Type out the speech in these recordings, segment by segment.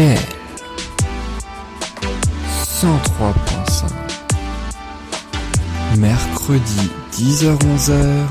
RDL 103.5 Mercredi 10h-11h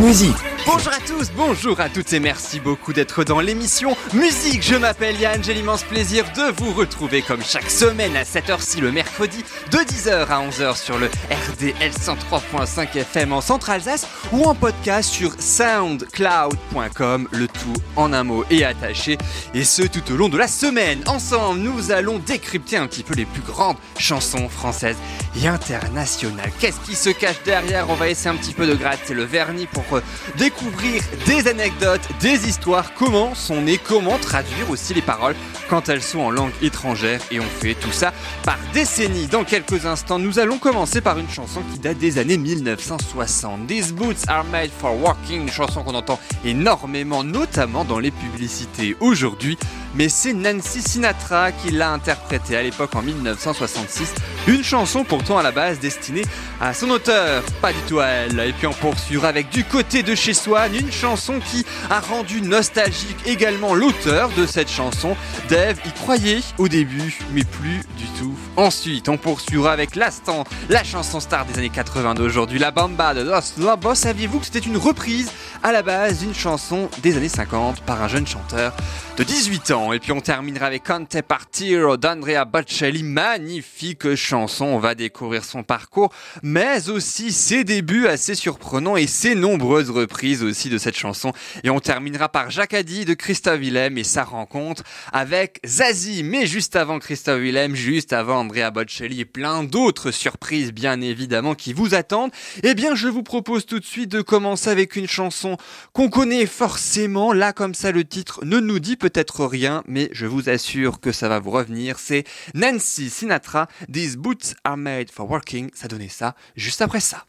Musique Bonjour à tous, bonjour à toutes et merci beaucoup d'être dans l'émission Musique. Je m'appelle Yann, j'ai l'immense plaisir de vous retrouver comme chaque semaine à cette heure-ci le mercredi de 10h à 11h sur le RDL 103.5 FM en Centre-Alsace ou en podcast sur soundcloud.com, le tout en un mot et attaché et ce tout au long de la semaine. Ensemble, nous allons décrypter un petit peu les plus grandes chansons françaises et internationales. Qu'est-ce qui se cache derrière? On va essayer un petit peu de gratter le vernis pour euh, découvrir découvrir des anecdotes, des histoires, comment sont nées, comment traduire aussi les paroles quand elles sont en langue étrangère et on fait tout ça par décennies. Dans quelques instants, nous allons commencer par une chanson qui date des années 1960. These boots are made for walking, une chanson qu'on entend énormément, notamment dans les publicités aujourd'hui. Mais c'est Nancy Sinatra qui l'a interprétée à l'époque en 1966. Une chanson pourtant à la base destinée à son auteur, pas du tout à elle. Et puis on poursuivra avec Du côté de chez Une chanson qui a rendu nostalgique également l'auteur de cette chanson. Dave y croyait au début, mais plus du tout. Ensuite, on poursuivra avec l'instant, la chanson star des années 80 d'aujourd'hui, la Bamba de Los Lobos. Saviez-vous que c'était une reprise à la base d'une chanson des années 50 par un jeune chanteur de 18 ans Et puis on terminera avec Cante Partiro d'Andrea Bocelli, magnifique chanson. On va découvrir son parcours, mais aussi ses débuts assez surprenants et ses nombreuses reprises aussi de cette chanson. Et on terminera par Jacadi de Christophe Willem et sa rencontre avec Zazie. Mais juste avant Christophe Willem, juste avant Andrea Bocelli et plein d'autres surprises bien évidemment qui vous attendent, eh bien je vous propose tout de suite de commencer avec une chanson qu'on connaît forcément. Là comme ça le titre ne nous dit peut-être rien, mais je vous assure que ça va vous revenir. C'est Nancy Sinatra, These Boots Are Made for Working. Ça donnait ça juste après ça.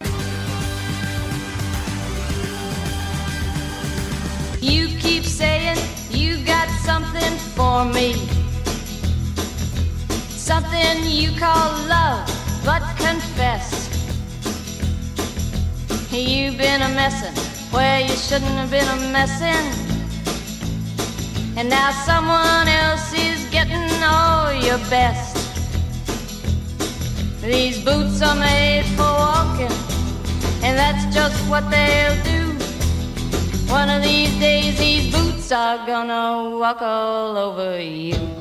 You keep saying you got something for me. Something you call love, but confess. You've been a messin' where you shouldn't have been a messin'. And now someone else is getting all your best. These boots are made for walking, and that's just what they'll do.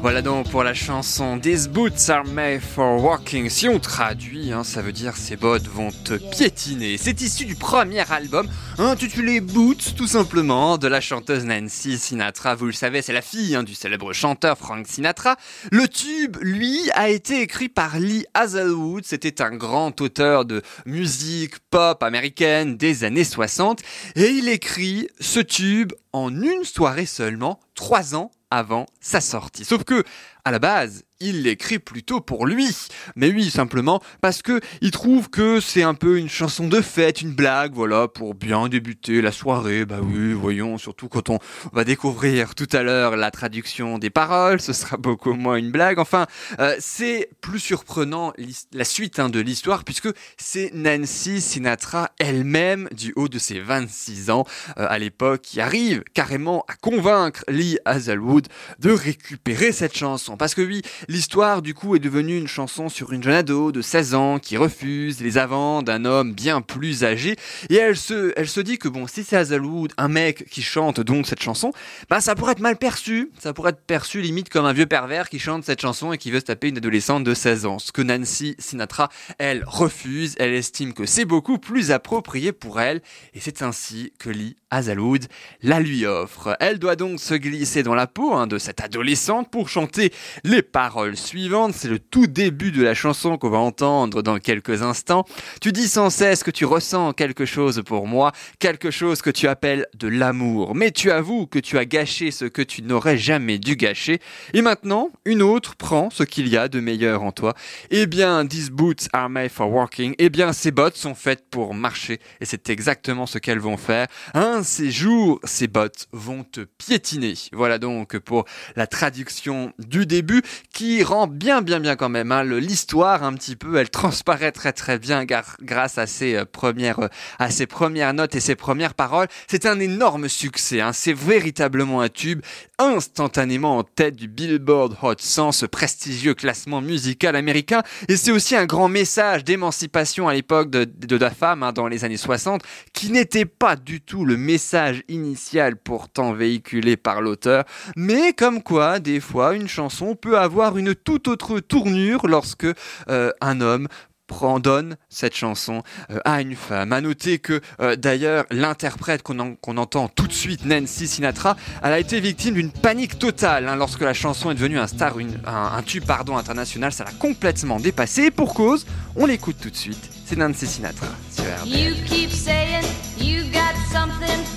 Voilà donc pour la chanson These boots are made for walking. Si on traduit, hein, ça veut dire ces bottes vont te piétiner. C'est issu du premier album intitulé Boots, tout simplement, de la chanteuse Nancy Sinatra. Vous le savez, c'est la fille hein, du célèbre chanteur Frank Sinatra. Le tube, lui, a été écrit par Lee Hazelwood. C'était un grand auteur de musique pop américaine des années 60. Et il écrit ce tube en une soirée seulement, trois ans avant sa sortie. Sauf que, à la base, il l'écrit plutôt pour lui. Mais oui, simplement parce que il trouve que c'est un peu une chanson de fête, une blague, voilà, pour bien débuter la soirée. Bah oui, voyons, surtout quand on va découvrir tout à l'heure la traduction des paroles, ce sera beaucoup moins une blague. Enfin, euh, c'est plus surprenant la suite hein, de l'histoire puisque c'est Nancy Sinatra elle-même, du haut de ses 26 ans euh, à l'époque, qui arrive carrément à convaincre Lee Hazelwood de récupérer cette chanson. Parce que oui, L'histoire, du coup, est devenue une chanson sur une jeune ado de 16 ans qui refuse les avants d'un homme bien plus âgé. Et elle se, elle se dit que bon, si c'est Hazelwood, un mec qui chante donc cette chanson, bah ça pourrait être mal perçu. Ça pourrait être perçu limite comme un vieux pervers qui chante cette chanson et qui veut se taper une adolescente de 16 ans. Ce que Nancy Sinatra, elle, refuse. Elle estime que c'est beaucoup plus approprié pour elle. Et c'est ainsi que Lee Hazelwood la lui offre. Elle doit donc se glisser dans la peau hein, de cette adolescente pour chanter les paroles suivante, c'est le tout début de la chanson qu'on va entendre dans quelques instants. Tu dis sans cesse que tu ressens quelque chose pour moi, quelque chose que tu appelles de l'amour, mais tu avoues que tu as gâché ce que tu n'aurais jamais dû gâcher, et maintenant, une autre prend ce qu'il y a de meilleur en toi. Eh bien, these boots are made for walking, eh bien, ces bottes sont faites pour marcher, et c'est exactement ce qu'elles vont faire. Ces jours, ces bottes vont te piétiner. Voilà donc pour la traduction du début qui rend bien bien bien quand même. Hein. L'histoire un petit peu, elle transparaît très très bien grâce à ses euh, premières euh, à ses premières notes et ses premières paroles. C'est un énorme succès. Hein. C'est véritablement un tube instantanément en tête du Billboard Hot 100, ce prestigieux classement musical américain. Et c'est aussi un grand message d'émancipation à l'époque de, de, la femme hein, dans les années 60 qui n'était pas du tout le message initial pourtant véhiculé par l'auteur, mais comme quoi, des fois, une chanson peut avoir une toute autre tournure lorsque euh, un homme prend, donne cette chanson euh, à une femme. À noter que euh, d'ailleurs l'interprète qu'on entend tout de suite, Nancy Sinatra, elle a été victime d'une panique totale hein, lorsque la chanson est devenue un star, un, tube pardon international. Ça l'a complètement dépassé. Et pour cause, on l'écoute tout de suite. C'est Nancy Sinatra sur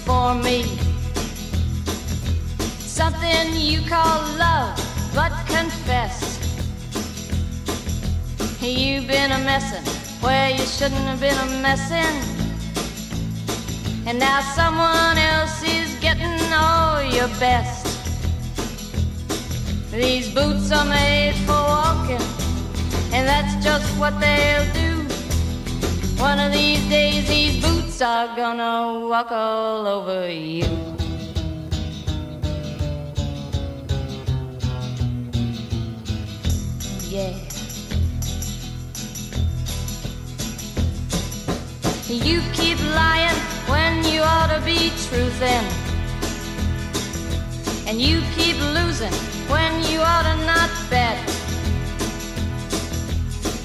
for me. Something you call love, but confess. You've been a messin' where you shouldn't have been a messin'. And now someone else is getting all your best. These boots are made for walking, and that's just what they'll do. One of these days, these boots are gonna walk all over you. Yeah. You keep lying when you ought to be truthing. And you keep losing when you ought to not bet.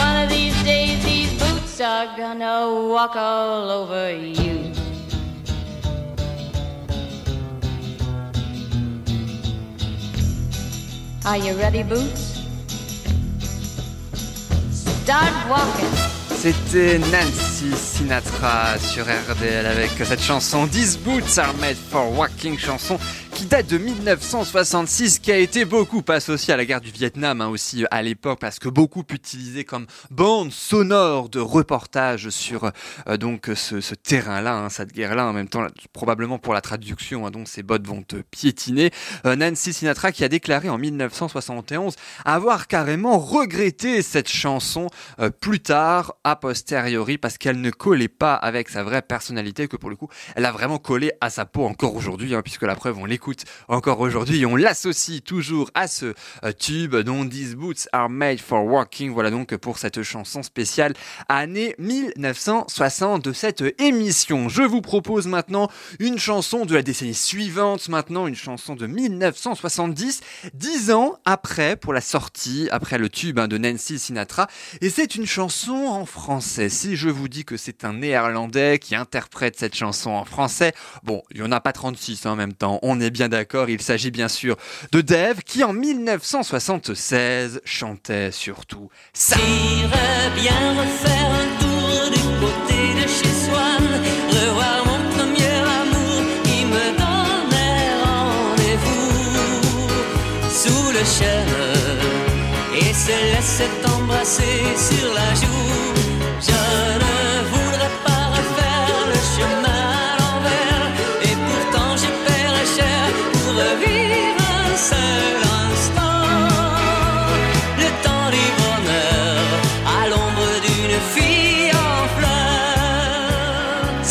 One of these days, these boots are gonna walk all over you. Are you ready, Boots? Start walking. C'était Nancy Sinatra sur RDL avec cette chanson These Boots Are Made for Walking, chanson qui date de 1966, qui a été beaucoup associé à la guerre du Vietnam hein, aussi à l'époque, parce que beaucoup utilisé comme bande sonore de reportage sur euh, donc ce, ce terrain-là, hein, cette guerre-là. En même temps, probablement pour la traduction, hein, ces bottes vont te piétiner. Euh, Nancy Sinatra qui a déclaré en 1971 avoir carrément regretté cette chanson euh, plus tard, a posteriori, parce qu'elle ne collait pas avec sa vraie personnalité, que pour le coup, elle a vraiment collé à sa peau encore aujourd'hui, hein, puisque la preuve, on l'écoute encore aujourd'hui. On l'associe toujours à ce euh, tube dont These Boots Are Made for Walking. Voilà donc pour cette chanson spéciale année 1960 de cette émission. Je vous propose maintenant une chanson de la décennie suivante, maintenant une chanson de 1970, dix ans après pour la sortie, après le tube hein, de Nancy Sinatra. Et c'est une chanson en français. Si je vous dis que c'est un néerlandais qui interprète cette chanson en français, bon, il n'y en a pas 36 hein, en même temps, on est bien d'accord, il s'agit bien sûr de Dave qui en 1976 chantait surtout ça. bien refaire un tour du côté de chez Swan, revoir mon premier amour qui me donnait rendez-vous sous le chêne et se laissait embrasser sur la joue. Je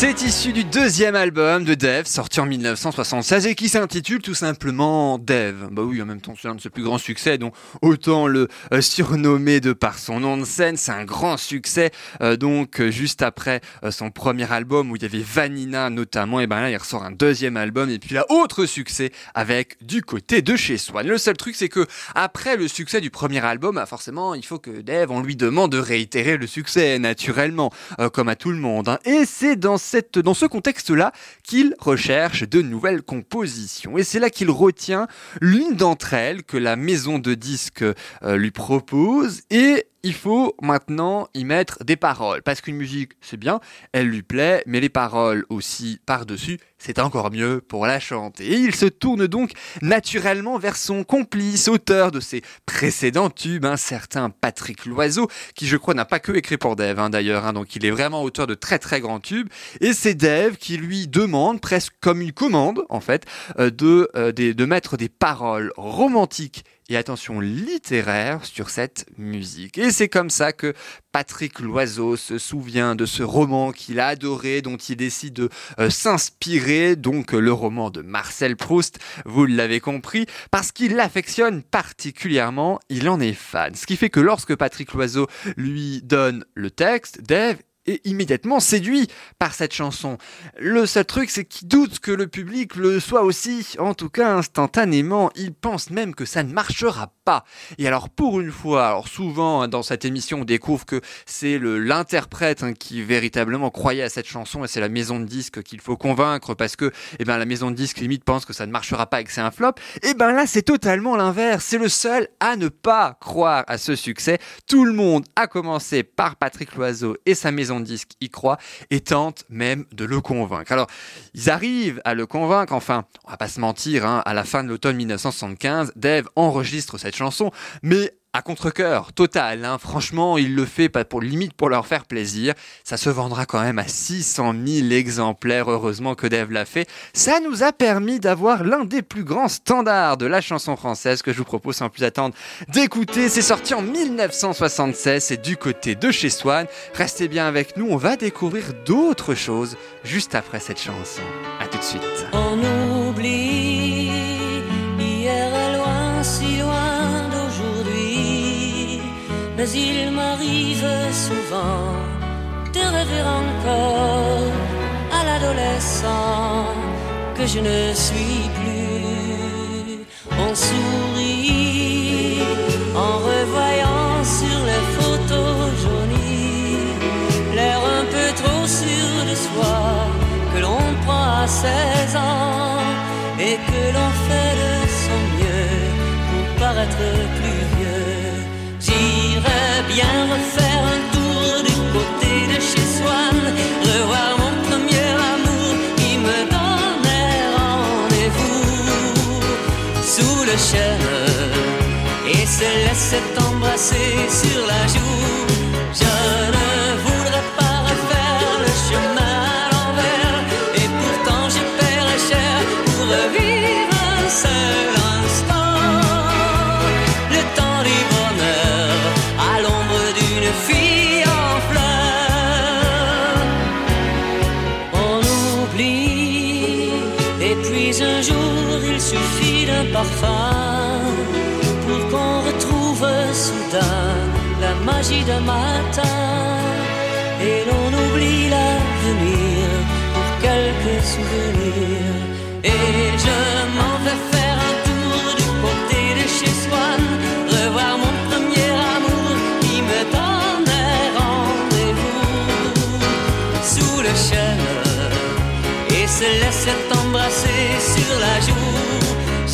Sí, Issu du deuxième album de Dev, sorti en 1976 et qui s'intitule tout simplement Dev. Bah oui, en même temps, c'est un de ses plus grands succès, donc autant le euh, surnommer de par son nom de scène. C'est un grand succès. Euh, donc, euh, juste après euh, son premier album où il y avait Vanina notamment, et ben là, il ressort un deuxième album et puis là, autre succès avec du côté de chez Swan. Le seul truc, c'est que après le succès du premier album, bah forcément, il faut que Dev, on lui demande de réitérer le succès, naturellement, euh, comme à tout le monde. hein. Et c'est dans cette, dans ce contexte-là qu'il recherche de nouvelles compositions. Et c'est là qu'il retient l'une d'entre elles que la maison de disques euh, lui propose et il faut maintenant y mettre des paroles. Parce qu'une musique, c'est bien, elle lui plaît, mais les paroles aussi par-dessus, c'est encore mieux pour la chanter. Et il se tourne donc naturellement vers son complice, auteur de ses précédents tubes, un certain Patrick Loiseau, qui je crois n'a pas que écrit pour Dave hein, d'ailleurs, hein, donc il est vraiment auteur de très très grands tubes. Et c'est Dave qui lui demande, presque comme une commande en fait, euh, euh, de mettre des paroles romantiques et attention littéraire sur cette musique. Et c'est comme ça que Patrick Loiseau se souvient de ce roman qu'il a adoré, dont il décide de euh, s'inspirer, donc euh, le roman de Marcel Proust, vous l'avez compris, parce qu'il l'affectionne particulièrement, il en est fan. Ce qui fait que lorsque Patrick Loiseau lui donne le texte, Dave est immédiatement séduit par cette chanson. Le seul truc, c'est qu'il doute que le public le soit aussi, en tout cas instantanément. Il pense même que ça ne marchera pas. Et alors, pour une fois, alors souvent hein, dans cette émission, on découvre que c'est l'interprète hein, qui véritablement croyait à cette chanson et c'est la maison de disques qu'il faut convaincre parce que, eh ben, la maison de disques limite pense que ça ne marchera pas et que c'est un flop. Et ben là, c'est totalement l'inverse. C'est le seul à ne pas croire à ce succès. Tout le monde, a commencé par Patrick Loiseau et sa maison disques y croit et tente même de le convaincre. Alors, ils arrivent à le convaincre, enfin, on va pas se mentir, hein, à la fin de l'automne 1975, Dave enregistre cette chanson, mais à contre-cœur, total. Hein. Franchement, il le fait pas pour limite pour leur faire plaisir. Ça se vendra quand même à 600 000 exemplaires. Heureusement que Dave l'a fait. Ça nous a permis d'avoir l'un des plus grands standards de la chanson française que je vous propose sans plus attendre d'écouter. C'est sorti en 1976. C'est du côté de chez Swan. Restez bien avec nous. On va découvrir d'autres choses juste après cette chanson. À tout de suite. Mais il m'arrive souvent de rêver encore à l'adolescent que je ne suis plus. On sourit en revoyant sur les photos jaunies l'air un peu trop sûr de soi que l'on prend à 16 ans et que l'on fait de son mieux pour paraître bien refaire un tour du côté de chez Swan, revoir mon premier amour qui me donnait rendez-vous sous le chêne et se laisser embrasser sur la joue. Matin. Et l'on oublie l'avenir pour quelques souvenirs. Et je m'en vais faire un tour du côté de chez Swan, revoir mon premier amour qui me donnait rendez-vous sous le chêne et se laissait embrasser sur la joue.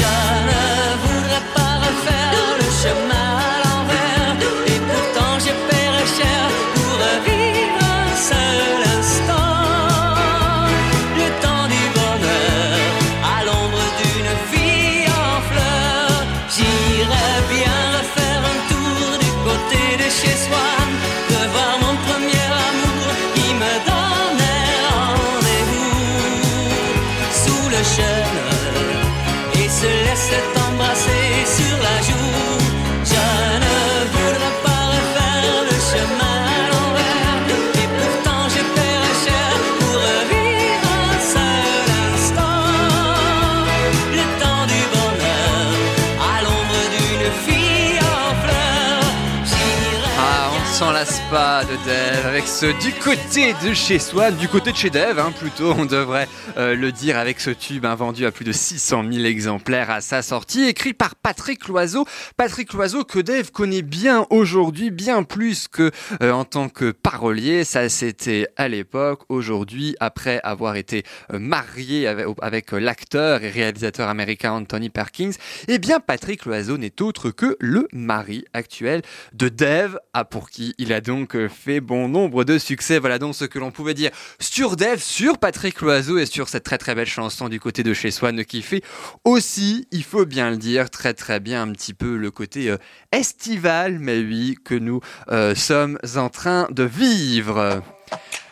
Je ne voudrais pas refaire le chemin shell. Pas de Dev avec ce du côté de chez soi, du côté de chez Dev hein, plutôt, on devrait euh, le dire avec ce tube hein, vendu à plus de 600 000 exemplaires à sa sortie, écrit par Patrick Loiseau. Patrick Loiseau que Dev connaît bien aujourd'hui, bien plus que euh, en tant que parolier, ça c'était à l'époque. Aujourd'hui, après avoir été euh, marié avec, l'acteur et réalisateur américain Anthony Perkins, eh bien Patrick Loiseau n'est autre que le mari actuel de Dev, à pour qui il a donc fait bon nombre de succès. Voilà donc ce que l'on pouvait dire sur Dev, sur Patrick Loiseau et sur cette très très belle chanson du côté de chez Swan qui fait aussi, il faut bien le dire, très très bien un petit peu le côté euh, estival, mais oui, que nous euh, sommes en train de vivre.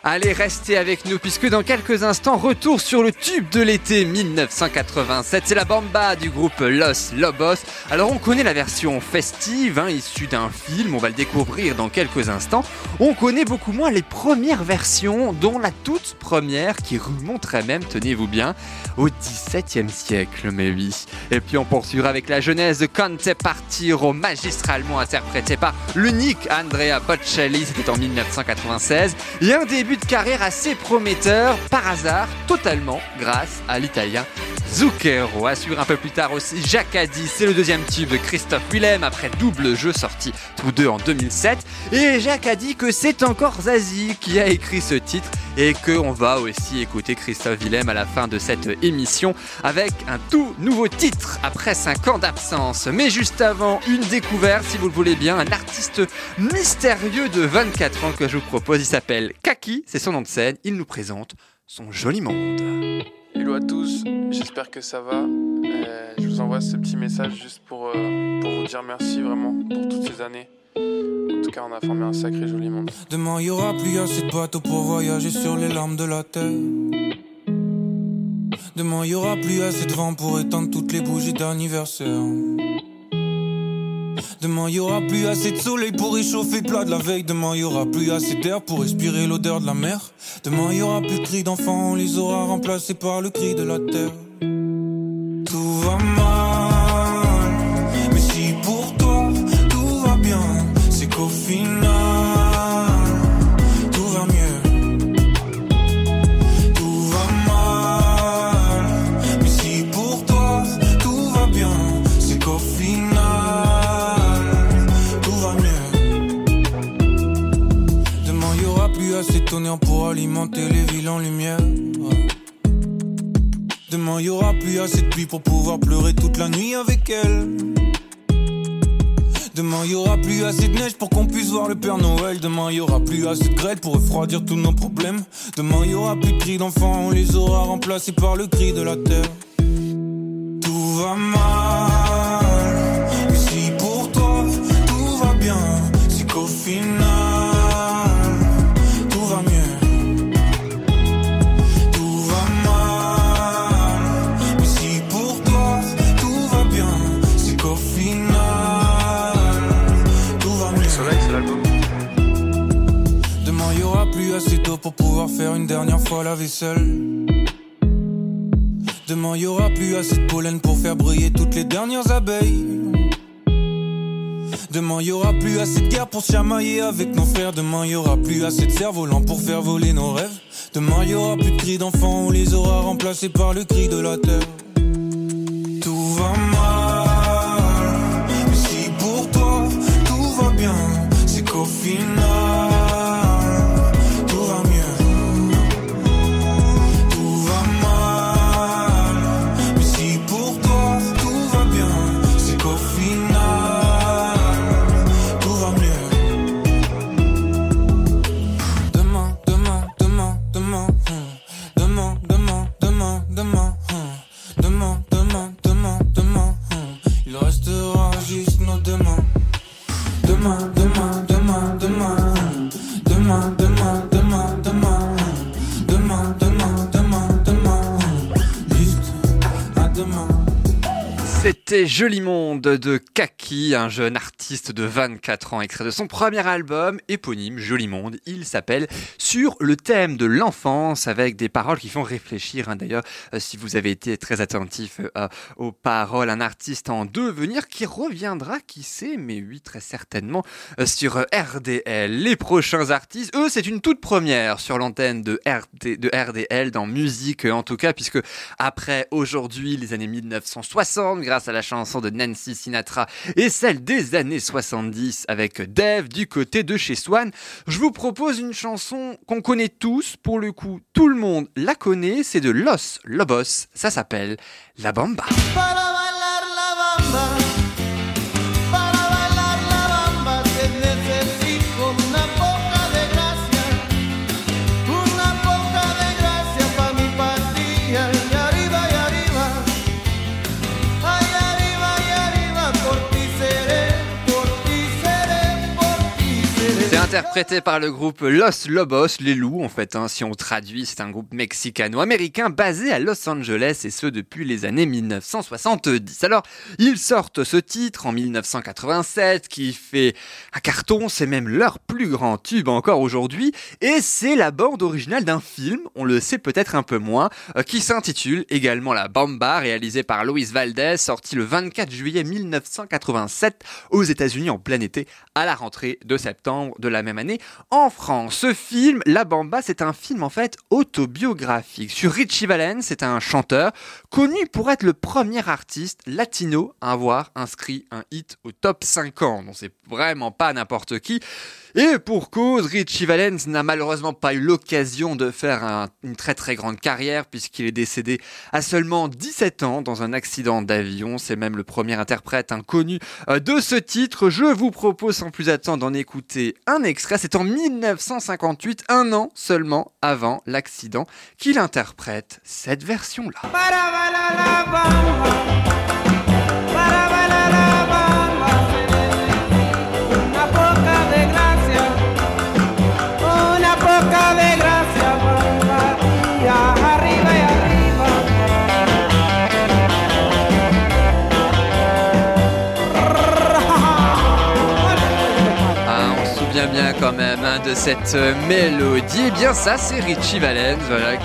Allez, restez avec nous puisque dans quelques instants, retour sur le tube de l'été 1987. C'est la bamba du groupe Los Lobos. Alors on connaît la version festive, hein, issue d'un film, on va le découvrir dans quelques instants. On connaît beaucoup moins les premières versions, dont la toute première qui remonterait même, tenez-vous bien, au XVIIe siècle, mais oui. Et puis on poursuivra avec la genèse de Conte Partiro, magistralement interprété par l'unique Andrea Bocelli, c'était en 1996. Et un début de carrière assez prometteur, par hasard, totalement grâce à l'italien Zucchero. À suivre un peu plus tard aussi Jacques Addy, c'est le deuxième tube de Christophe Willem après double jeu sorti tous deux en 2007. Et Jacques a dit que c'est encore Zazie qui a écrit ce titre et qu'on va aussi écouter Christophe Willem à la fin de cette émission avec un tout nouveau titre après 5 ans d'absence. Mais juste avant, une découverte, si vous le voulez bien, un artiste mystérieux de 24 ans que je vous propose. Il s'appelle Kaki, c'est son nom de scène. Il nous présente son joli monde. Hello à tous, j'espère que ça va. Euh, je vous envoie ce petit message juste pour, euh, pour vous dire merci vraiment pour toutes ces années. En tout cas, on a formé un sacré joli monde. Demain, il y aura plus assez de bateaux pour voyager sur les larmes de la terre. Demain, il y aura plus assez de vent pour éteindre toutes les bougies d'anniversaire. Demain, y aura plus assez de soleil pour réchauffer plat de la veille. Demain, y aura plus assez d'air pour respirer l'odeur de la mer. Demain, y aura plus de cris d'enfants, on les aura remplacés par le cri de la terre. Tout va mal, plus assez de grêle pour refroidir tous nos problèmes. Demain il y aura plus de cris d'enfants, on les aura remplacés par le cri de la terre. Tout va mal, une dernière fois la vaisselle. Demain, y aura plus assez de pollen pour faire briller toutes les dernières abeilles. Demain, y aura plus assez de guerre pour chamailler avec nos frères. Demain, y aura plus assez de cerfs-volants pour faire voler nos rêves. Demain, y aura plus de cris d'enfants, on les aura remplacés par le cri de la terre. Tout va mal, mais si pour toi tout va bien, c'est qu'au final demain, Joli Monde de Kaki, un jeune artiste de 24 ans, extrait de son premier album éponyme Joli Monde. Il s'appelle Sur le thème de l'enfance, avec des paroles qui font réfléchir. hein. D'ailleurs, euh, si vous avez été très attentif euh, aux paroles, un artiste en devenir qui reviendra, qui sait, mais oui, très certainement, euh, sur euh, RDL. Les prochains artistes, eux, c'est une toute première sur l'antenne de, de RDL, dans musique euh, en tout cas, puisque après aujourd'hui, les années 1960, grâce à la chanson de Nancy Sinatra, et celle des années 70 avec Dave du côté de chez Swan, je vous propose une chanson qu'on connaît tous, pour le coup, tout le monde la connaît, c'est de Los Lobos, ça s'appelle La Bamba. Interprété par le groupe Los Lobos, les loups en fait, hein, si on traduit, c'est un groupe mexicano-américain basé à Los Angeles et ce depuis les années 1970. Alors, ils sortent ce titre en 1987 qui fait un carton, c'est même leur plus grand tube encore aujourd'hui et c'est la bande originale d'un film, on le sait peut-être un peu moins, euh, qui s'intitule également La Bamba, réalisé par Luis Valdez, sorti le 24 juillet 1987 aux États-Unis en plein été à la rentrée de septembre de la même année en France. Ce film, La Bamba, c'est un film en fait autobiographique sur Richie Valens, c'est un chanteur connu pour être le premier artiste latino à avoir inscrit un hit au top 50. Donc c'est vraiment pas n'importe qui. Et pour cause, Richie Valens n'a malheureusement pas eu l'occasion de faire un- une très très grande carrière puisqu'il est décédé à seulement 17 ans dans un accident d'avion. C'est même le premier interprète inconnu euh, de ce titre. Je vous propose sans plus attendre d'en écouter un extrait. C'est en 1958, un an seulement avant l'accident, qu'il interprète cette version-là. Même hein, de cette euh, mélodie. Et bien ça, c'est Richie Valens,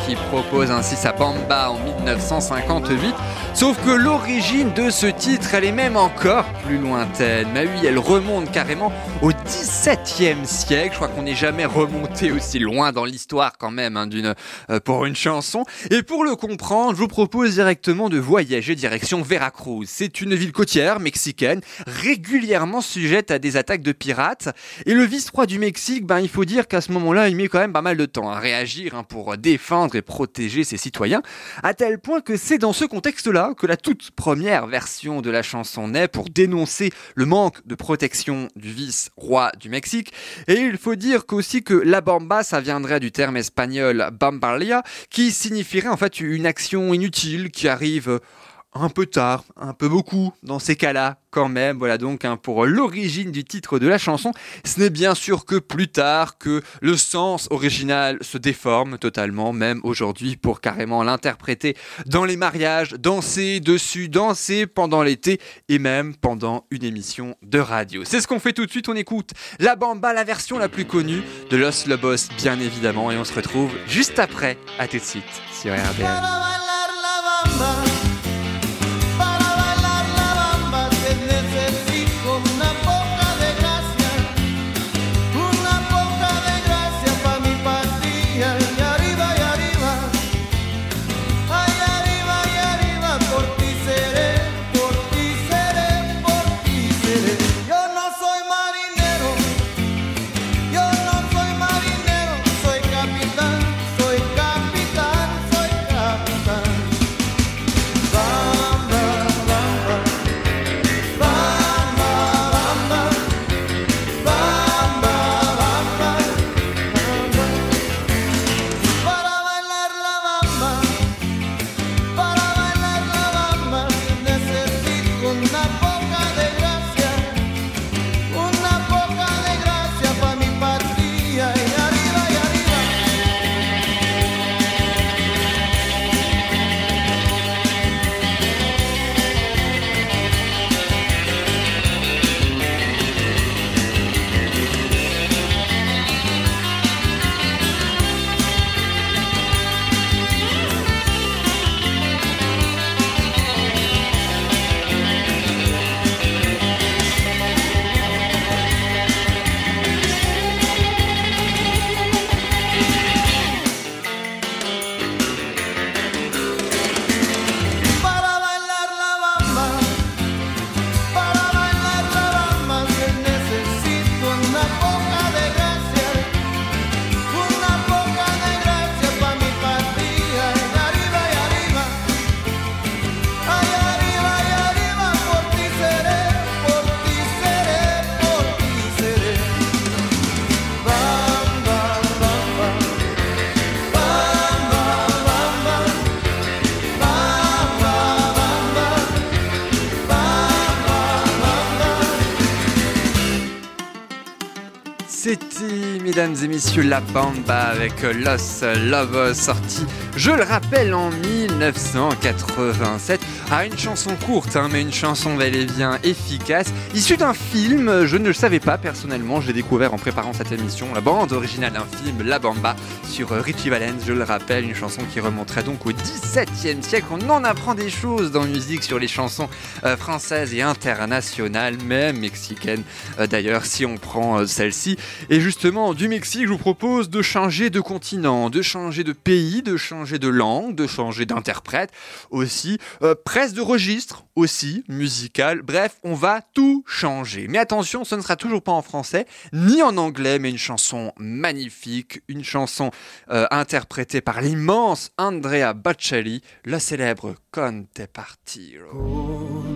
qui propose ainsi sa bamba en 1958. Sauf que l'origine de ce titre, elle est même encore plus lointaine. Mais oui, elle remonte carrément au XVIIe siècle. Je crois qu'on n'est jamais remonté aussi loin dans l'histoire quand même hein, d'une euh, pour une chanson. Et pour le comprendre, je vous propose directement de voyager direction Veracruz. C'est une ville côtière mexicaine, régulièrement sujette à des attaques de pirates. Et le vice-roi du Mexique, ben, il faut dire qu'à ce moment-là, il met quand même pas mal de temps à réagir hein, pour défendre et protéger ses citoyens. À tel point que c'est dans ce contexte-là que la toute première version de la chanson naît pour dénoncer le manque de protection du vice-roi du Mexique. Et il faut dire qu'aussi que la bamba, ça viendrait du terme espagnol bambalia, qui signifierait en fait une action inutile qui arrive un peu tard, un peu beaucoup dans ces cas-là quand même. Voilà donc hein, pour l'origine du titre de la chanson. Ce n'est bien sûr que plus tard que le sens original se déforme totalement, même aujourd'hui pour carrément l'interpréter dans les mariages, danser dessus, danser pendant l'été et même pendant une émission de radio. C'est ce qu'on fait tout de suite, on écoute La Bamba, la version la plus connue de Los Lobos bien évidemment et on se retrouve juste après. À tout de suite sur. Messieurs, La Bamba avec Los Love sorti, je le rappelle, en 1987. Ah, une chanson courte, hein, mais une chanson bel et bien efficace, issue d'un film, je ne le savais pas personnellement, je découvert en préparant cette émission, la bande originale d'un film, La Bamba, sur Richie Valens, je le rappelle, une chanson qui remonterait donc au XVIIe siècle. On en apprend des choses dans musique sur les chansons euh, françaises et internationales, même mexicaines euh, d'ailleurs, si on prend euh, celle-ci. Et justement, du Mexique, je vous propose de changer de continent, de changer de pays, de changer de langue, de changer d'interprète aussi, presque de registre aussi, musical. Bref, on va tout changer. Mais attention, ce ne sera toujours pas en français, ni en anglais, mais une chanson magnifique, une chanson interprétée par l'immense Andrea Bocelli, la célèbre Conte Partiro.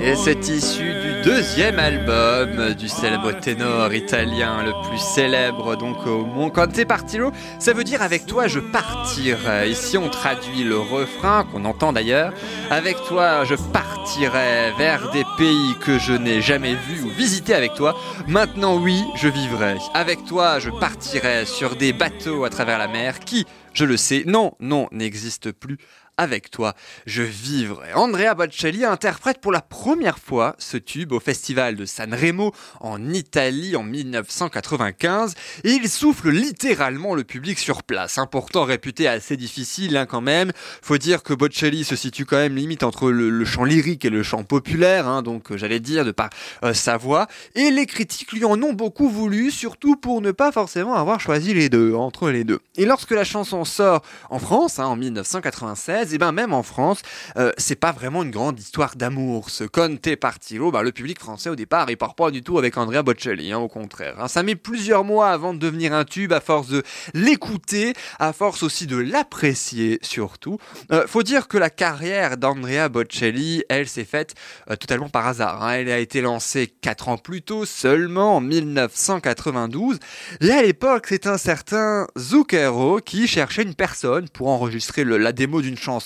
Et c'est issu du deuxième album du célèbre ténor italien le plus célèbre, donc au Mon Conte Partilo. Ça veut dire avec toi je partirai. Ici on traduit le refrain qu'on entend d'ailleurs. Avec toi je partirai vers des pays que je n'ai jamais vus ou visités avec toi. Maintenant oui, je vivrai. Avec toi je partirai sur des bateaux à travers la mer qui, je le sais, non, non, n'existe plus avec toi, je vivrai. Andrea Bocelli interprète pour la première fois ce tube au festival de Sanremo en Italie en 1995 et il souffle littéralement le public sur place. Un pourtant réputé assez difficile hein, quand même. Faut dire que Bocelli se situe quand même limite entre le, le chant lyrique et le chant populaire, hein, donc euh, j'allais dire de par euh, sa voix. Et les critiques lui en ont beaucoup voulu, surtout pour ne pas forcément avoir choisi les deux, entre les deux. Et lorsque la chanson sort en France, hein, en 1996, et ben même en France, euh, c'est pas vraiment une grande histoire d'amour. Ce Conte Partilo, ben, le public français au départ, il part pas du tout avec Andrea Bocelli, hein, au contraire. hein. Ça met plusieurs mois avant de devenir un tube, à force de l'écouter, à force aussi de l'apprécier surtout. Euh, faut dire que la carrière d'Andrea Bocelli, elle s'est faite euh, totalement par hasard. hein. Elle a été lancée 4 ans plus tôt, seulement en 1992. Et à l'époque, c'est un certain Zucchero qui cherchait une personne pour enregistrer la démo d'une chanson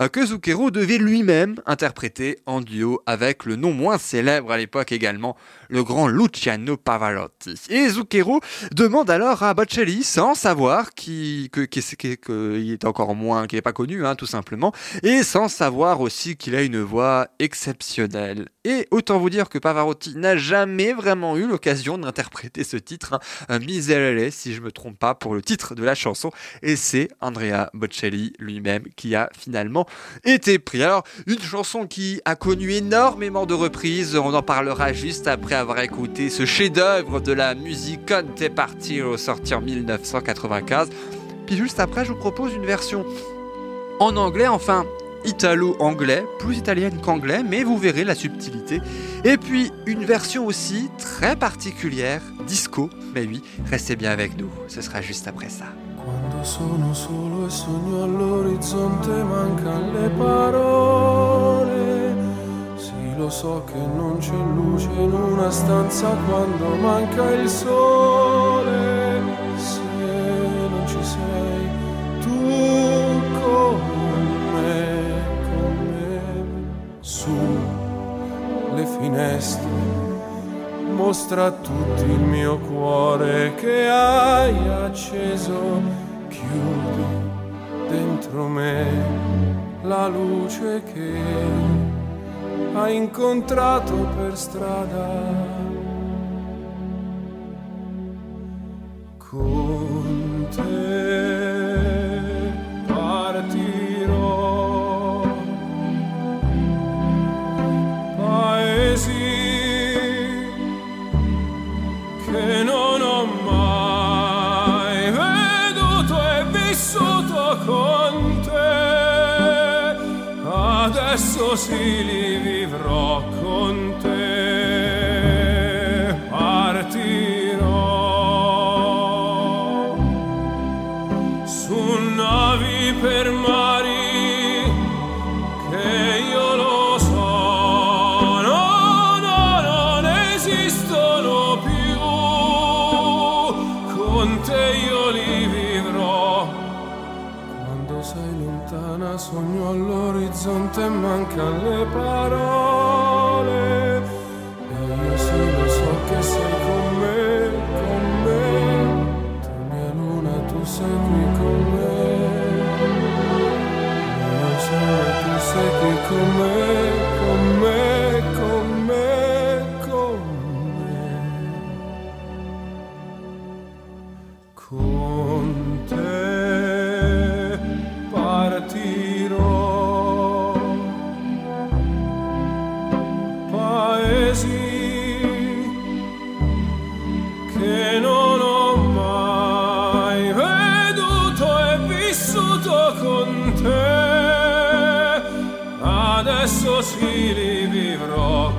euh, que Zucchero devait lui-même interpréter en duo avec le nom moins célèbre à l'époque également, le grand Luciano Pavarotti. Et Zucchero demande alors à Bocelli, sans savoir qu'il est encore moins, qu'il n'est pas connu, hein, tout simplement, et sans savoir aussi qu'il a une voix exceptionnelle. Et autant vous dire que Pavarotti n'a jamais vraiment eu l'occasion d'interpréter ce titre, hein, Miserere, si je me trompe pas, pour le titre de la chanson, et c'est Andrea Bocelli lui-même qui a finalement été pris. Alors, une chanson qui a connu énormément de reprises, on en parlera juste après avoir écouté ce chef-d'œuvre de la musique Conte Partiro sorti en 1995. Puis juste après, je vous propose une version en anglais, enfin italo-anglais, plus italienne qu'anglais, mais vous verrez la subtilité. Et puis une version aussi très particulière, disco, mais oui, restez bien avec nous, ce sera juste après ça. Quando sono solo e sogno all'orizzonte mancan le parole. Sì, lo so che non c'è luce in una stanza quando manca il sole. Se non ci sei tu con me, con me, su le finestre mostra a tutti il mio cuore che hai acceso, chiudi dentro me la luce che hai incontrato per strada. Con te auxílio. Con te. Adesso sì li vivrò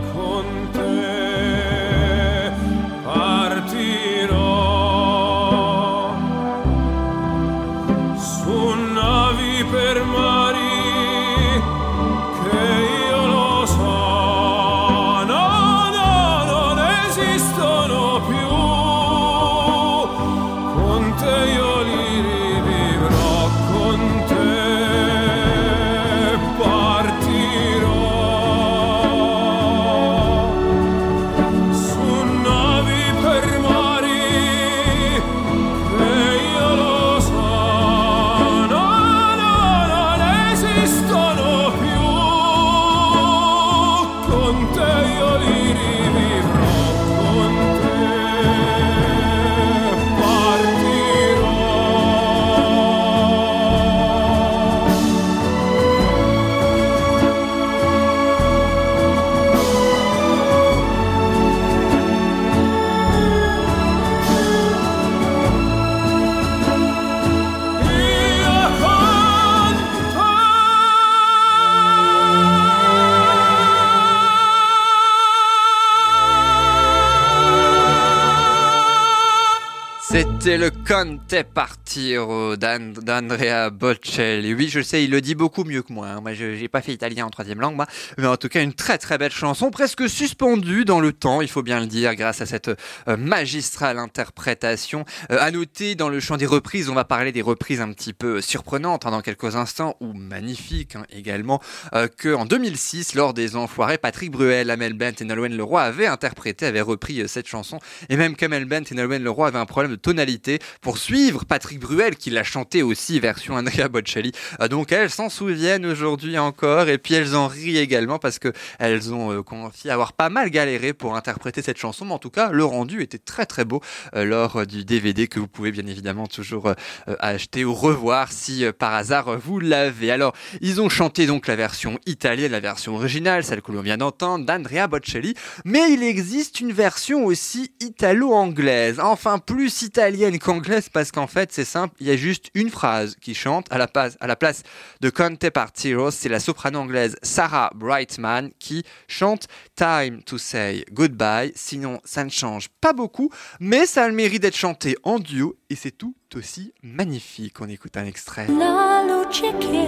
Conte Partiro d'An- d'Andrea Bocelli. Oui, je sais, il le dit beaucoup mieux que moi. hein. Moi, je j'ai pas fait italien en troisième langue. Mais en tout cas, une très très belle chanson, presque suspendue dans le temps, il faut bien le dire, grâce à cette euh, magistrale interprétation. Euh, à noter, dans le chant des reprises, on va parler des reprises un petit peu surprenantes hein, dans quelques instants, ou magnifiques hein, également, euh, que en 2006, lors des Enfoirés, Patrick Bruel, Amel Bent et Nolwenn Leroy avaient interprété, avaient repris euh, cette chanson. Et même qu'Amel Bent et Nolwenn Leroy avaient un problème de tonalité pour suivre Patrick Bruel, qui l'a chanté aussi version Andrea Bocelli. Euh, donc elles s'en souviennent aujourd'hui encore, et puis elles en rient également parce que elles ont euh, confié avoir pas mal galéré pour interpréter cette chanson, mais en tout cas, le rendu était très très beau euh, lors du DVD que vous pouvez bien évidemment toujours acheter ou revoir si par hasard vous l'avez. Alors, ils ont chanté donc la version italienne, la version originale, celle que l'on vient d'entendre, d'Andrea Bocelli, mais il existe une version aussi italo-anglaise, enfin plus italienne qu'anglaise parce qu'en fait c'est il y a juste une phrase qui chante à la place, à la place de Conte Partiro, c'est la soprano anglaise Sarah Brightman qui chante Time to Say Goodbye, sinon ça ne change pas beaucoup, mais ça a le mérite d'être chanté en duo et c'est tout aussi magnifique. On écoute un extrait. La luce che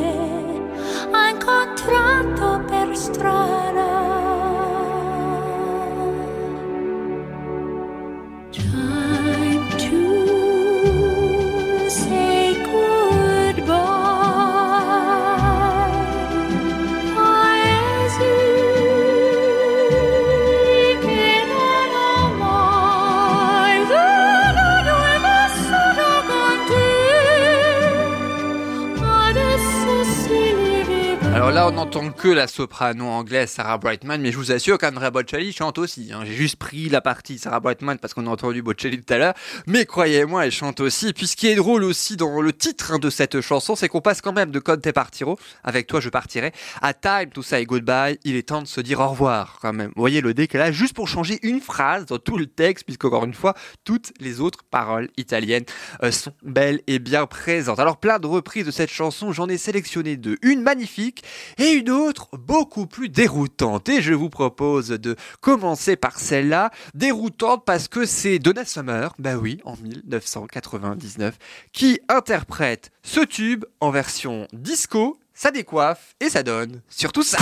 ha incontrato per strada. Là, on n'entend que la soprano anglaise Sarah Brightman, mais je vous assure qu'Andrea Bocelli chante aussi. hein. J'ai juste pris la partie Sarah Brightman parce qu'on a entendu Bocelli tout à l'heure, mais croyez-moi, elle chante aussi. Puis ce qui est drôle aussi dans le titre hein, de cette chanson, c'est qu'on passe quand même de Conte Partiro, avec toi je partirai, à Time to Say Goodbye, il est temps de se dire au revoir quand même. Vous voyez le décalage, juste pour changer une phrase dans tout le texte, puisqu'encore une fois, toutes les autres paroles italiennes euh, sont belles et bien présentes. Alors plein de reprises de cette chanson, j'en ai sélectionné deux. Une magnifique et une autre beaucoup plus déroutante. Et je vous propose de commencer par celle-là, déroutante parce que c'est Donna Summer, bah oui, en 1999, qui interprète ce tube en version disco, ça décoiffe et ça donne surtout ça.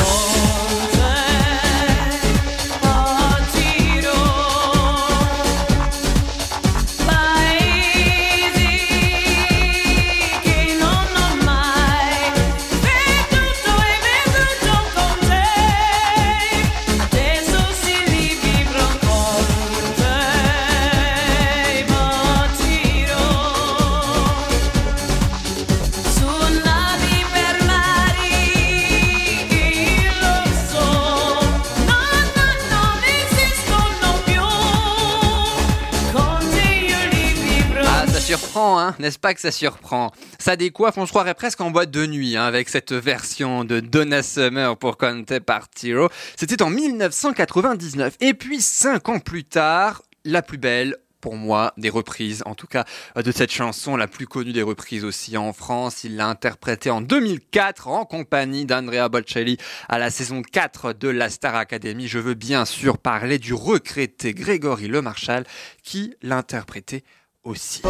Hein N'est-ce pas que ça surprend? Ça décoiffe, on se croirait presque en boîte de nuit hein, avec cette version de Donna Summer pour Conte Partiro. C'était en 1999. Et puis, cinq ans plus tard, la plus belle, pour moi, des reprises, en tout cas de cette chanson, la plus connue des reprises aussi en France. Il l'a interprétée en 2004 en compagnie d'Andrea Bocelli à la saison 4 de la Star Academy. Je veux bien sûr parler du regretté Grégory Le Marchal qui l'interprétait aussi.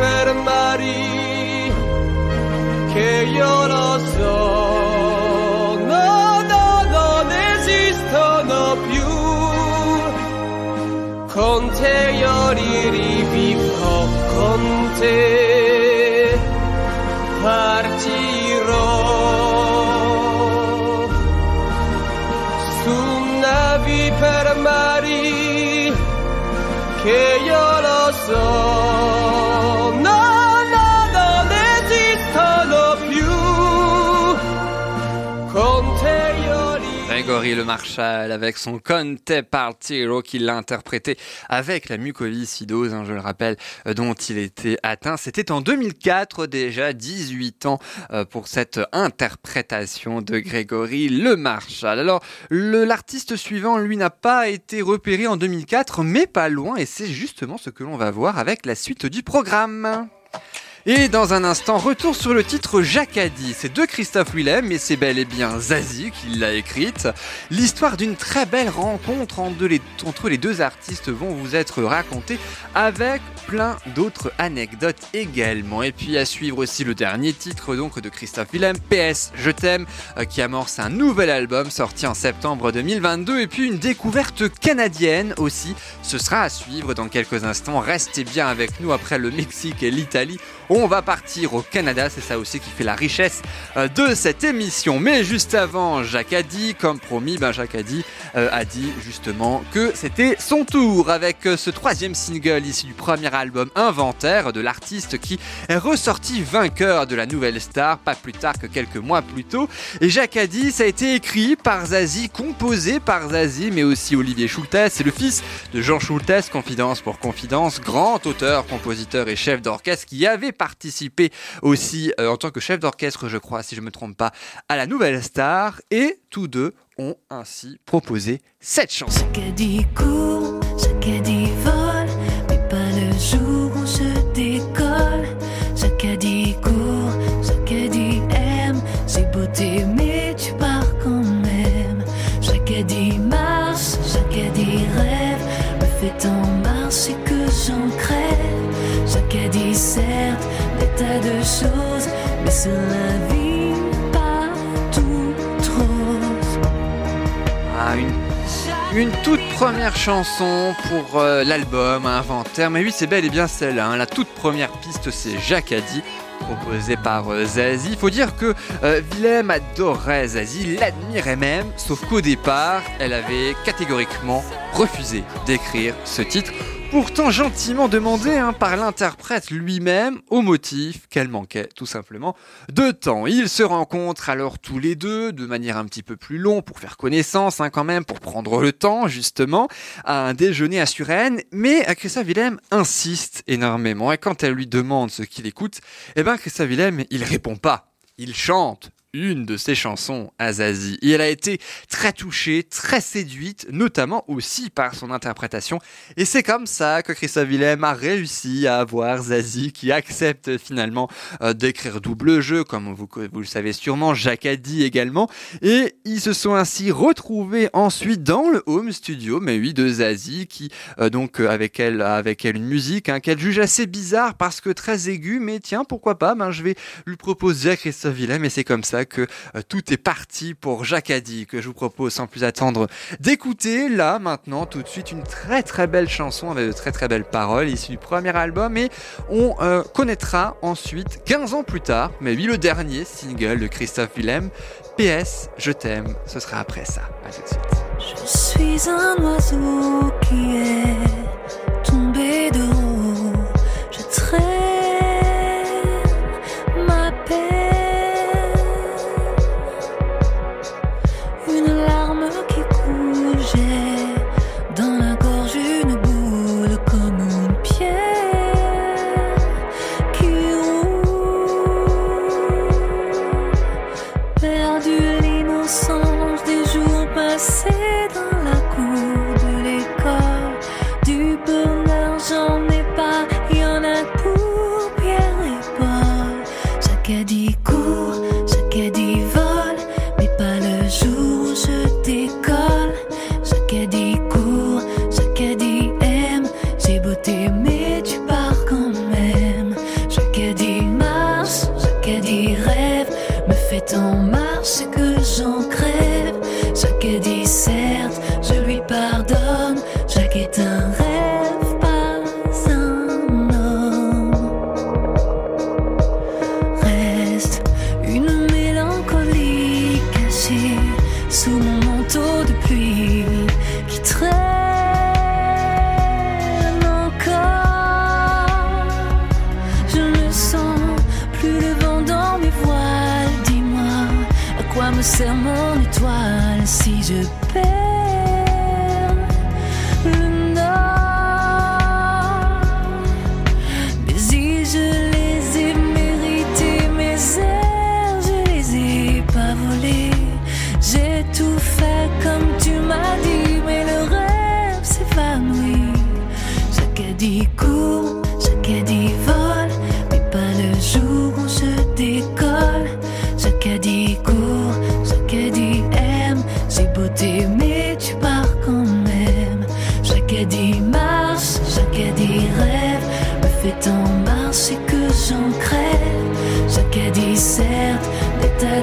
Per mari che io so, no, no, non esistono più. Con te io li rivivo, con te Grégory Le Marchal avec son Conte Partiro qu'il l'a interprété avec la mucoviscidose, hein, je le rappelle, euh, dont il était atteint. C'était en 2004 déjà, 18 ans euh, pour cette interprétation de Grégory Le Marchal. Alors, l'artiste suivant, lui, n'a pas été repéré en 2004, mais pas loin, et c'est justement ce que l'on va voir avec la suite du programme. Et dans un instant, retour sur le titre Jacadi. C'est de Christophe Willem, mais c'est bel et bien Zazie qui l'a écrite. L'histoire d'une très belle rencontre entre les, deux artistes vont vous être racontée avec plein d'autres anecdotes également. Et puis à suivre aussi le dernier titre donc de Christophe Willem, PS Je t'aime, euh, qui amorce un nouvel album sorti en septembre 2022. Et puis une découverte canadienne aussi. Ce sera à suivre dans quelques instants. Restez bien avec nous après le Mexique et l'Italie. On va partir au Canada, c'est ça aussi qui fait la richesse euh, de cette émission. Mais juste avant, Jacques comme promis, ben Jacques a dit, euh, a dit justement que c'était son tour avec euh, ce troisième single issu du premier album Inventaire de l'artiste qui est ressorti vainqueur de la nouvelle star pas plus tard que quelques mois plus tôt. Et Jacques ça a été écrit par Zazie, composé par Zazie, mais aussi Olivier Schultes. C'est le fils de Jean Schultes, confidence pour confidence, grand auteur, compositeur et chef d'orchestre qui avait participé aussi euh, en tant que chef d'orchestre, je crois, si je me trompe pas, à la nouvelle star. Et tous deux ont ainsi proposé cette chanson. Jacadi court, Jacadi vole, mais pas le jour Ah, une toute première chanson pour euh, l'album Inventaire. Mais oui, c'est bel et bien celle-là. hein. La toute première piste, c'est Jacques Addy, proposée par euh, Zazie. Il faut dire que euh, Willem adorait Zazie, l'admirait même, sauf qu'au départ, elle avait catégoriquement refusé d'écrire ce titre. Pourtant gentiment demandé hein, par l'interprète lui-même au motif qu'elle manquait tout simplement de temps. Ils se rencontrent alors tous les deux de manière un petit peu plus longue pour faire connaissance hein, quand même, pour prendre le temps justement à un déjeuner à Suresnes. Mais Christophe Willem insiste énormément et quand elle lui demande ce qu'il écoute, eh ben Christophe Willem il répond pas. Il chante une de ses chansons à Zazie. Et elle a été très touchée, très séduite, notamment aussi par son interprétation. Et c'est comme ça que Christophe Willem a réussi à avoir Zazie qui accepte finalement euh, d'écrire double jeu, comme vous, vous le savez sûrement, Jacques a dit également. Et ils se sont ainsi retrouvés ensuite dans le home studio, mais oui, de Zazie, qui euh, donc euh, avec elle, avec elle une musique hein, qu'elle juge assez bizarre parce que très aiguë, mais tiens, pourquoi pas, ben, je vais lui proposer à Christophe Willem et c'est comme ça que euh, tout est parti pour Addy, que je vous propose sans plus attendre d'écouter là maintenant tout de suite une très très belle chanson avec de très très belles paroles issue du premier album et on euh, connaîtra ensuite 15 ans plus tard, mais oui le dernier single de Christophe Willem, PS, je t'aime, ce sera après ça. À tout de suite. Je suis un oiseau qui est tombé sert mon étoile si je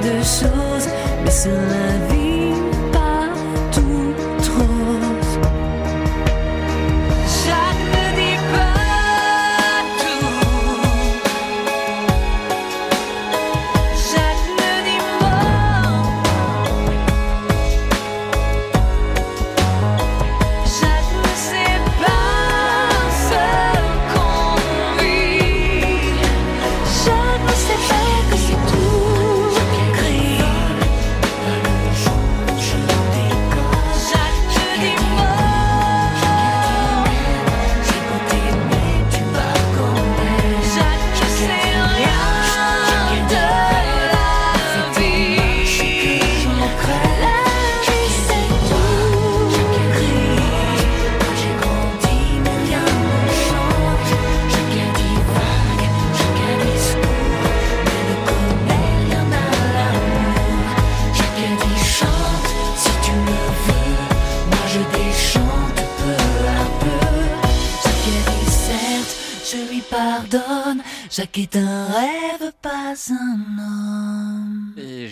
de choses, mais sur la vie Jacques est un rêve, pas un homme.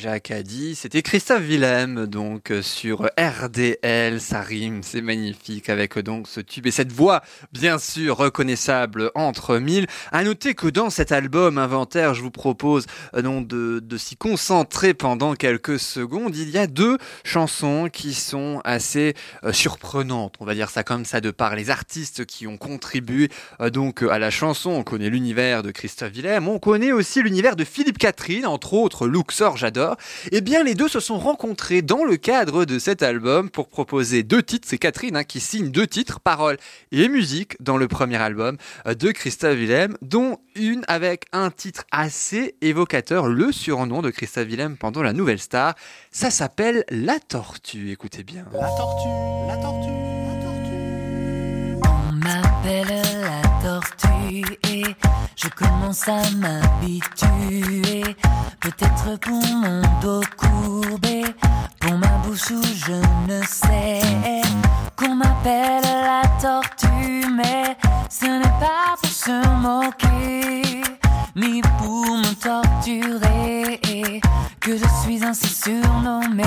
Jacques a c'était Christophe Willem, donc euh, sur RDL, ça rime, c'est magnifique avec euh, donc ce tube et cette voix, bien sûr, reconnaissable entre mille. À noter que dans cet album inventaire, je vous propose euh, de, s'y concentrer pendant quelques secondes. Il y a deux chansons qui sont assez surprenantes, on va dire ça comme ça, de par les artistes qui ont contribué à la chanson. On connaît l'univers de Christophe Willem, on connaît aussi l'univers de Philippe Catherine, entre autres Luxor, j'adore. Eh bien, les deux se sont rencontrés dans le cadre de cet album pour proposer deux titres. C'est Catherine hein, qui signe deux titres, paroles et musique, dans le premier album euh, de Christophe Willem, dont une avec un titre assez évocateur, le surnom de Christophe Willem pendant la Nouvelle Star. Ça s'appelle La Tortue. Écoutez bien. La tortue, la tortue. Je commence à m'habituer. Peut-être pour mon dos courbé, pour ma bouche où je ne sais. Qu'on m'appelle la tortue, mais ce n'est pas pour se moquer, ni pour me torturer. Que je suis ainsi surnommé.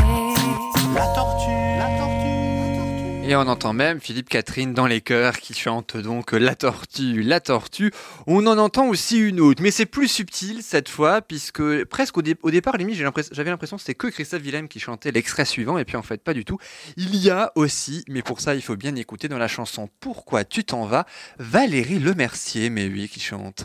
La tortue, la tortue, la tortue. Et on entend même Philippe Catherine dans les chœurs qui chante donc La Tortue, La Tortue. On en entend aussi une autre, mais c'est plus subtil cette fois, puisque presque au, dé- au départ, limite, j'avais l'impression que c'était que Christophe Willem qui chantait l'extrait suivant, et puis en fait, pas du tout. Il y a aussi, mais pour ça, il faut bien écouter dans la chanson Pourquoi tu t'en vas, Valérie Lemercier, mais oui, qui chante.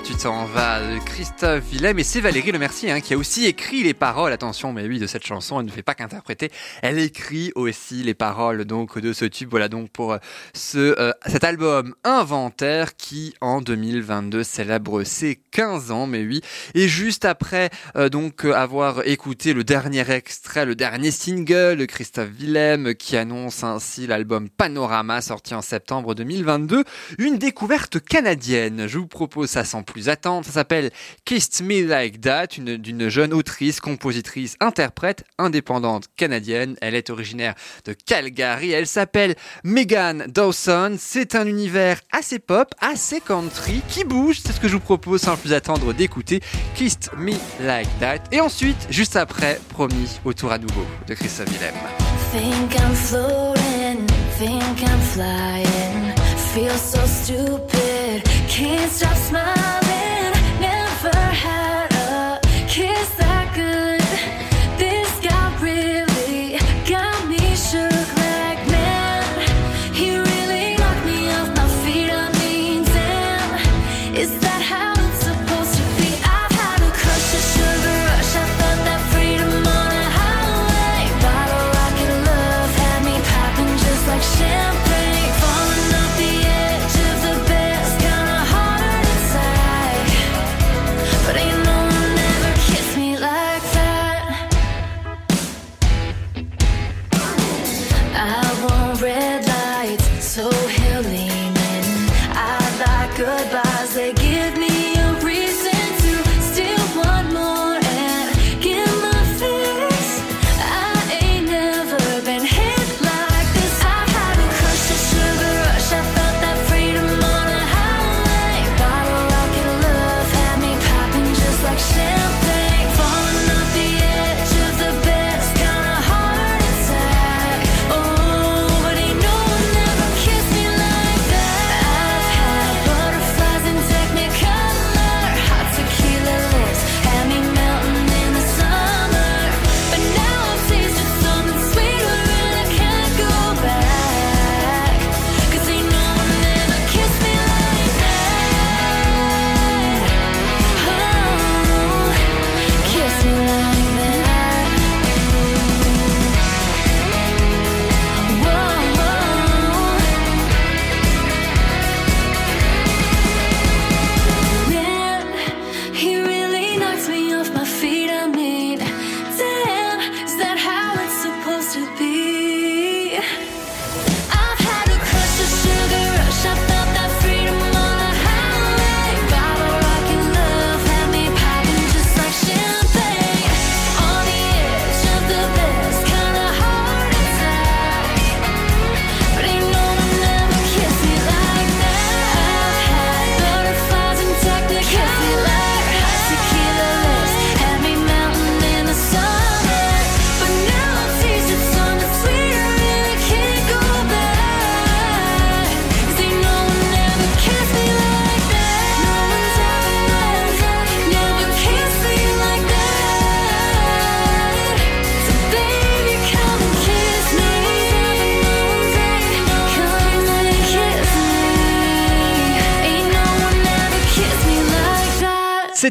Tu t'en vas de Christophe Willem et c'est Valérie Le Mercier hein, qui a aussi écrit les paroles. Attention, mais oui, de cette chanson, elle ne fait pas qu'interpréter, elle écrit aussi les paroles donc de ce tube. Voilà donc pour euh, ce euh, cet album Inventaire qui en 2022 célèbre ses 15 ans. Mais oui, et juste après euh, donc euh, avoir écouté le dernier extrait, le dernier single de Christophe Willem qui annonce ainsi l'album Panorama sorti en septembre 2022, une découverte canadienne. Je vous propose ça sans plus attendre. Ça s'appelle Kissed Me Like That, une- d'une jeune autrice, compositrice, interprète indépendante canadienne. Elle est originaire de Calgary. Elle s'appelle Megan Dawson. C'est un univers assez pop, assez country, qui bouge. C'est ce que je vous propose sans plus attendre d'écouter Kissed Me Like That. Et ensuite, juste après, promis, au tour à nouveau de Christophe Willem. Feel so stupid, can't stop smiling. Never had a kiss that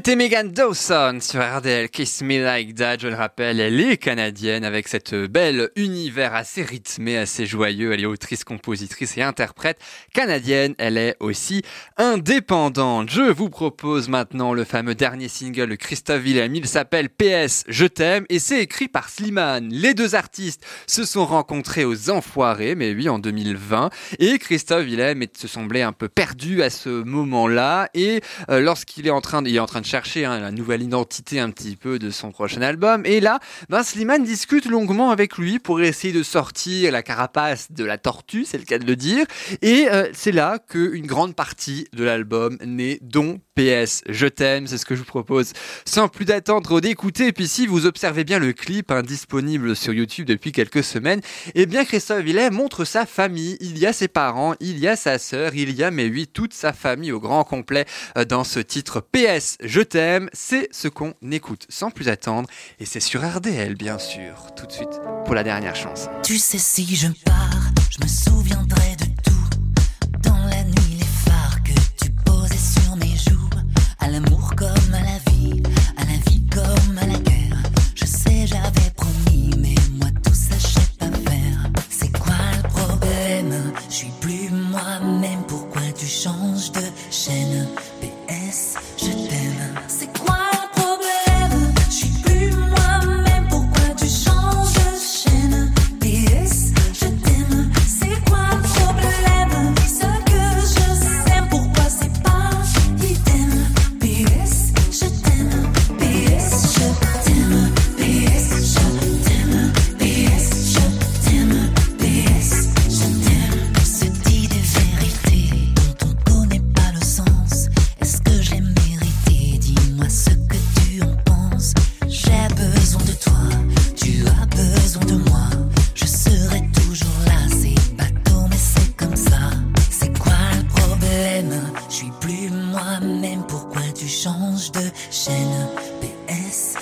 C'était Megan Dawson sur RDL Kiss Me Like That. Je le rappelle, elle est canadienne avec cette belle univers assez rythmé, assez joyeux. Elle est autrice, compositrice et interprète canadienne. Elle est aussi indépendante. Je vous propose maintenant le fameux dernier single de Christophe Willem. Il s'appelle PS Je t'aime et c'est écrit par Slimane. Les deux artistes se sont rencontrés aux Enfoirés, mais oui, en 2020. Et Christophe Willem se semblait un peu perdu à ce moment-là. Et euh, lorsqu'il est en train de, il est en train de chercher hein, la nouvelle identité un petit peu de son prochain album. Et là, ben, Slimane discute longuement avec lui pour essayer de sortir la carapace de la tortue, c'est le cas de le dire. Et euh, c'est là qu'une grande partie de l'album naît, dont PS Je t'aime. C'est ce que je vous propose sans plus d'attendre d'écouter. Et puis si vous observez bien le clip hein, disponible sur YouTube depuis quelques semaines, eh bien Christophe Willem montre sa famille. Il y a ses parents, il y a sa sœur, il y a, mais oui, toute sa famille au grand complet euh, dans ce titre PS Je t'aime. C'est ce qu'on écoute sans plus attendre. Et c'est sur RDL, bien sûr. Tout de suite pour la dernière nuit, moi-même, pourquoi tu changes de chaîne. PS,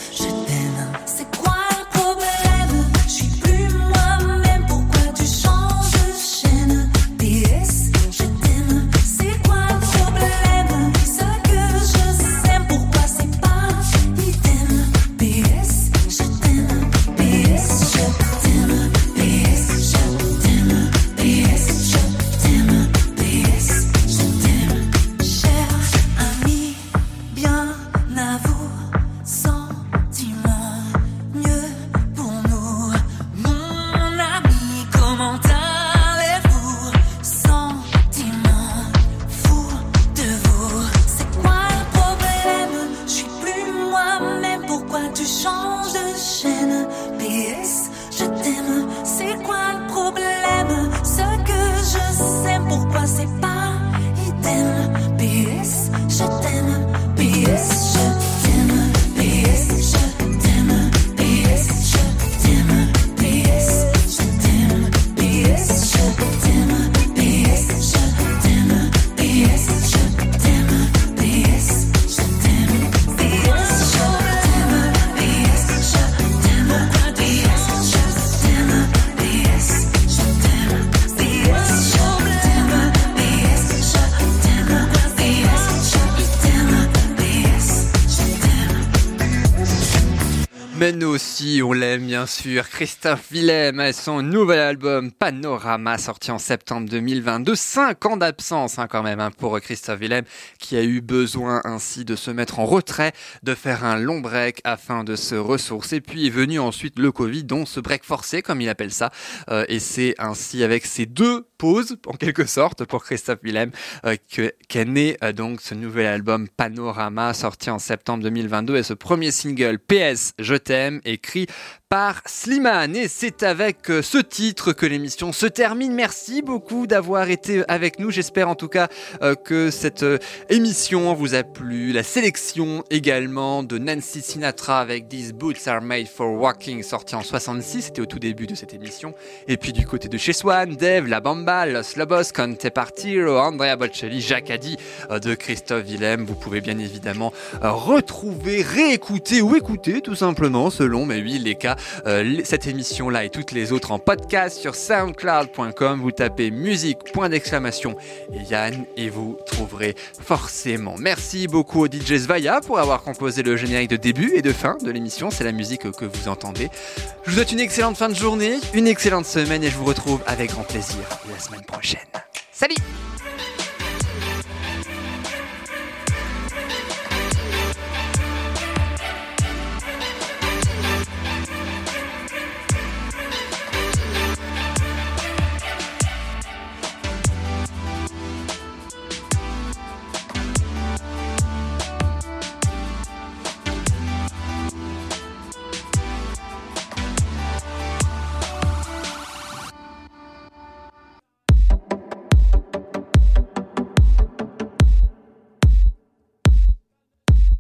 know, sûr. Christophe Willem et son nouvel album Panorama, sorti en septembre 2022. Cinq ans d'absence hein, quand même hein, pour Christophe Willem, qui a eu besoin ainsi de se mettre en retrait, de faire un long break afin de se ressourcer. Puis est venu ensuite le Covid, dont ce break forcé, comme il appelle ça. Euh, et c'est ainsi avec ces deux pauses, en quelque sorte, pour Christophe Willem, euh, que- qu'est né euh, donc ce nouvel album Panorama, sorti en septembre 2022. Et ce premier single, PS, Je t'aime, écrit par Slimane. Et c'est avec euh, ce titre que l'émission se termine. Merci beaucoup d'avoir été avec nous. J'espère en tout cas euh, que cette euh, émission vous a plu. La sélection également de Nancy Sinatra avec These Boots Are Made for Walking, sorti en 66. C'était au tout début de cette émission. Et puis du côté de chez Swan, Dave, La Bamba, Los Lobos, Conte Partiro, Andrea Bocelli, Jacques Addy de Christophe Willem. Vous pouvez bien évidemment retrouver, réécouter ou écouter tout simplement selon, mais oui, les cas, les- cette émission-là et toutes les autres en podcast sur soundcloud.com. Vous tapez musique, point d'exclamation Yann et vous trouverez forcément. Merci beaucoup au DJ Svaya pour avoir composé le générique de début et de fin de l'émission. C'est la musique que vous entendez. Je vous souhaite une excellente fin de journée, une excellente semaine et je vous retrouve avec grand plaisir la semaine prochaine. Salut